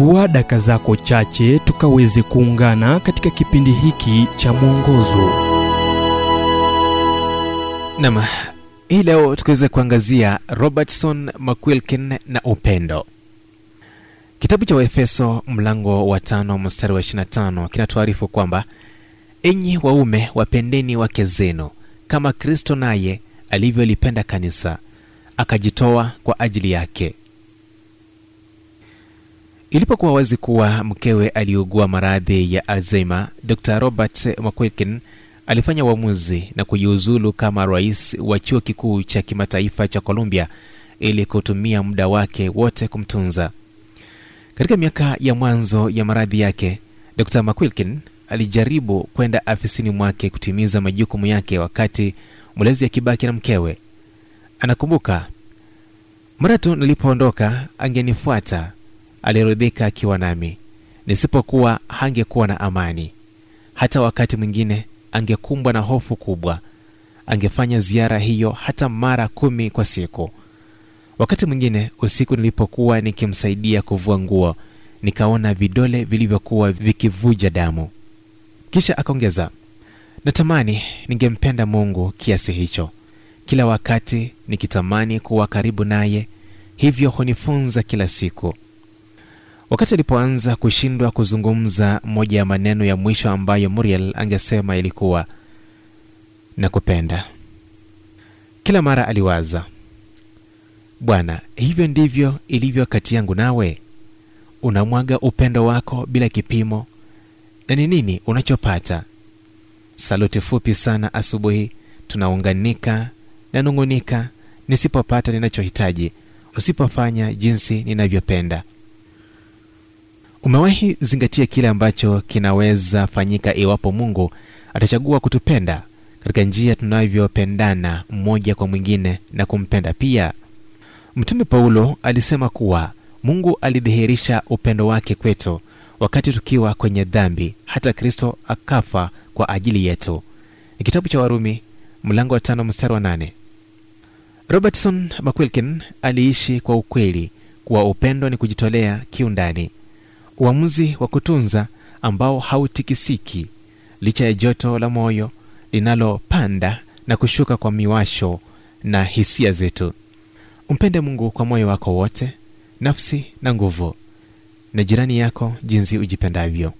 chukua daka zako chache tukaweze kuungana katika kipindi hiki cha mwongozo. Nam hii leo tukiweza kuangazia robertson mcwilkin na upendo. Kitabu cha waefeso mlango wa tano mstari wa 25 kinatuarifu kwamba enyi waume wapendeni wake zenu kama kristo naye alivyolipenda kanisa akajitoa kwa ajili yake ilipokuwa wazi kuwa mkewe aliugua maradhi ya alzheimer dr robert mcquilkin alifanya uamuzi na kujiuzulu kama rais wa chuo kikuu cha kimataifa cha columbia ili kutumia muda wake wote kumtunza. Katika miaka ya mwanzo ya maradhi yake dr mcquilkin alijaribu kwenda afisini mwake kutimiza majukumu yake wakati mlezi akibaki na mkewe. Anakumbuka mara tu nilipoondoka angenifuata aliridhika akiwa nami. Nisipokuwa hangekuwa na amani. Hata wakati mwingine angekumbwa na hofu kubwa. Angefanya ziara hiyo hata mara kumi kwa siku. Wakati mwingine usiku nilipokuwa nikimsaidia kuvua nguo nikaona vidole vilivyokuwa vikivuja damu. Kisha akaongeza natamani ningempenda mungu kiasi hicho. Kila wakati nikitamani kuwa karibu naye hivyo hunifunza kila siku wakati alipoanza kushindwa kuzungumza moja ya maneno ya mwisho ambayo muriel angesema ilikuwa nakupenda. Kila mara aliwaza bwana hivyo ndivyo ilivyo kati yangu nawe? Unamwaga upendo wako bila kipimo? Na ni nini unachopata? Saluti fupi sana asubuhi tunaunganika nanung'unika nisipopata ninachohitaji. Usipofanya jinsi ninavyopenda umewahi zingatia kile ambacho kinaweza fanyika iwapo mungu atachagua kutupenda katika njia tunavyopendana mmoja kwa mwingine na kumpenda pia? Mtume paulo alisema kuwa mungu alidhihirisha upendo wake kwetu wakati tukiwa kwenye dhambi hata kristo akafa kwa ajili yetu. Ni kitabu cha warumi mlango wa tano mstari wa nane. Robertson mcquilkin aliishi kwa ukweli kuwa upendo ni kujitolea kiundani uamuzi wa kutunza ambao hautikisiki licha ya joto la moyo linalopanda na kushuka kwa miwasho na hisia zetu. Umpende mungu kwa moyo wako wote nafsi na nguvu na jirani yako jinsi ujipendavyo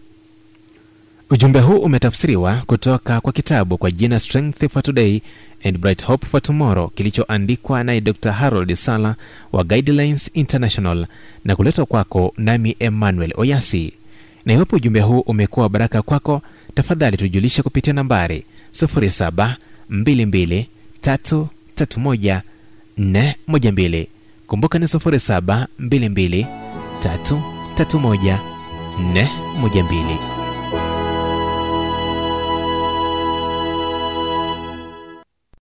ujumbe huu umetafsiriwa kutoka kwa kitabu kwa jina strength for today and bright hope for tomorrow kilichoandikwa naye dr harold sala wa guidelines international na kuletwa kwako nami emmanuel oyasi. Na iwapo ujumbe huu umekuwa baraka kwako tafadhali tujulishe kupitia nambari 0722331412 kumbuka ni 0722331412